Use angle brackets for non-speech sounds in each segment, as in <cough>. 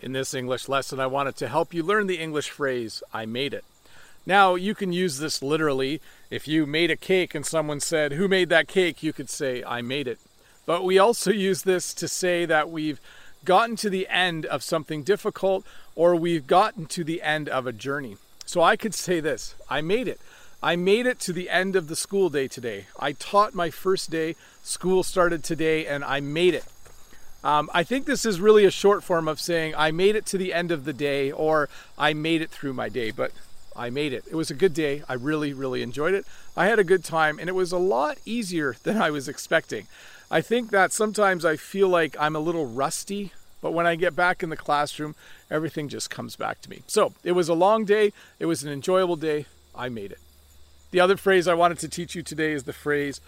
In this English lesson, I wanted to help you learn the English phrase, I made it. Now, you can use this literally. If you made a cake and someone said, Who made that cake? you could say, I made it. But we also use this to say that we've gotten to the end of something difficult or we've gotten to the end of a journey. So I could say this I made it. I made it to the end of the school day today. I taught my first day. School started today and I made it. Um, I think this is really a short form of saying I made it to the end of the day or I made it through my day, but I made it. It was a good day. I really, really enjoyed it. I had a good time and it was a lot easier <laughs> than I was expecting. I think that sometimes I feel like I'm a little rusty, but when I get back in the classroom, everything just comes back to me. So it was a long day. It was an enjoyable day. I made it. The other phrase I wanted to teach you today is the phrase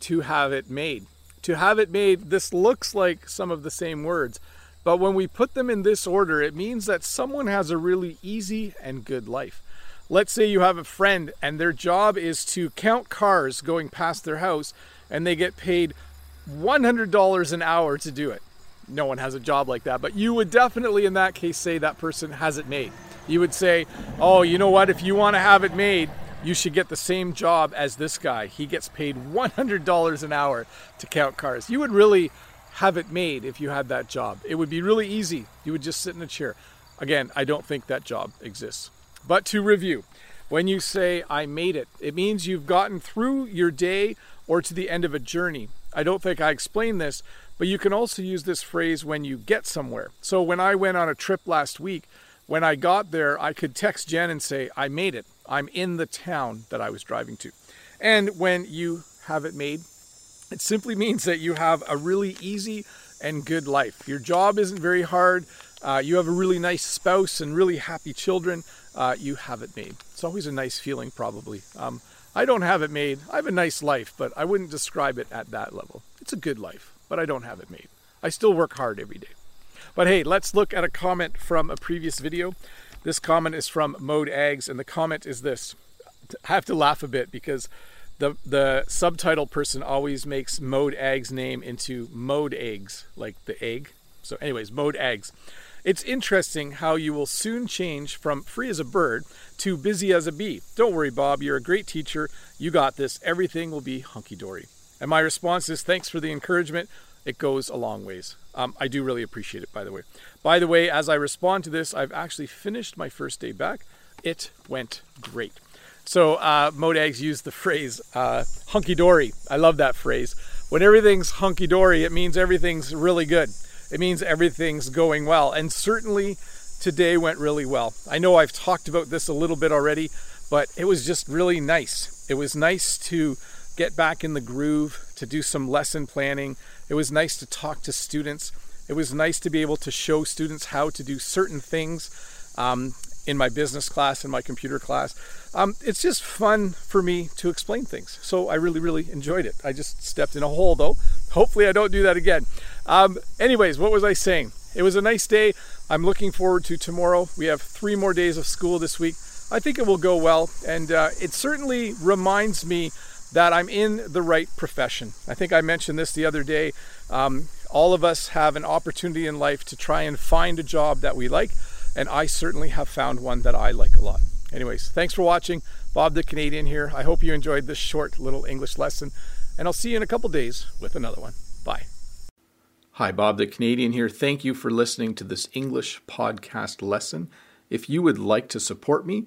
to have it made to have it made, this looks like some of the same words. But when we put them in this order, it means that someone has a really easy and good life. Let's say you have a friend and their job is to count cars going past their house and they get paid $100 an hour to do it. No one has a job like that, but you would definitely in that case say that person has it made. You would say, oh, you know what, if you want to have it made, you should get the same job as this guy. He gets paid $100 an hour to count cars. You would really have it made if you had that job. It would be really easy. You would just sit in a chair. Again, I don't think that job exists. But to review, when you say, I made it, it means you've gotten through your day or to the end of a journey. I don't think I explained this, but you can also use this phrase when you get somewhere. So when I went on a trip last week, when I got there, I could text Jen and say, I made it. I'm in the town that I was driving to. And when you have it made, it simply <laughs> means that you have a really easy and good life. Your job isn't very hard. Uh, you have a really nice spouse and really happy children. Uh, you have it made. It's always a nice feeling, probably. Um, I don't have it made. I have a nice life, but I wouldn't describe it at that level. It's a good life, but I don't have it made. I still work hard every day. But hey, let's look at a comment from a previous video. This comment is from Mode Eggs, and the comment is this. I have to laugh a bit because the the subtitle person always makes Mode Eggs name into Mode Eggs, like the egg. So, anyways, Mode Eggs. It's interesting how you will soon change from free as a bird to busy as a bee. Don't worry, Bob, you're a great teacher. You got this. Everything will be hunky dory. And my response is thanks for the encouragement. It goes a long ways. Um, I do really appreciate it, by the way. By the way, as I respond to this, I've actually finished my first day back. It went great. So, uh, Modags used the phrase uh, hunky dory. I love that phrase. When everything's hunky dory, it means everything's really good. It means everything's going well. And certainly today went really well. I know I've talked about this a little bit already, but it was just really nice. It was nice to get back in the groove, to do some lesson planning, it was nice to talk to students. It was nice to be able to show students how to do certain things um, in my business class and my computer class. Um, it's just fun for me to explain things. So I really, really enjoyed it. I just stepped in a hole though. Hopefully, I don't do that again. Um, anyways, what was I saying? It was a nice day. I'm looking forward to tomorrow. We have three more days of school this week. I think it will go well. And uh, it certainly reminds me that I'm in the right profession. I think I mentioned this the other day. Um, all of us have an opportunity in life to try and find a job that we like, and I certainly have found one that I like a lot. Anyways, thanks for watching. Bob the Canadian here. I hope you enjoyed this short little English lesson, and I'll see you in a couple days with another one. Bye. Hi, Bob the Canadian here. Thank you for listening to this English podcast lesson. If you would like to support me,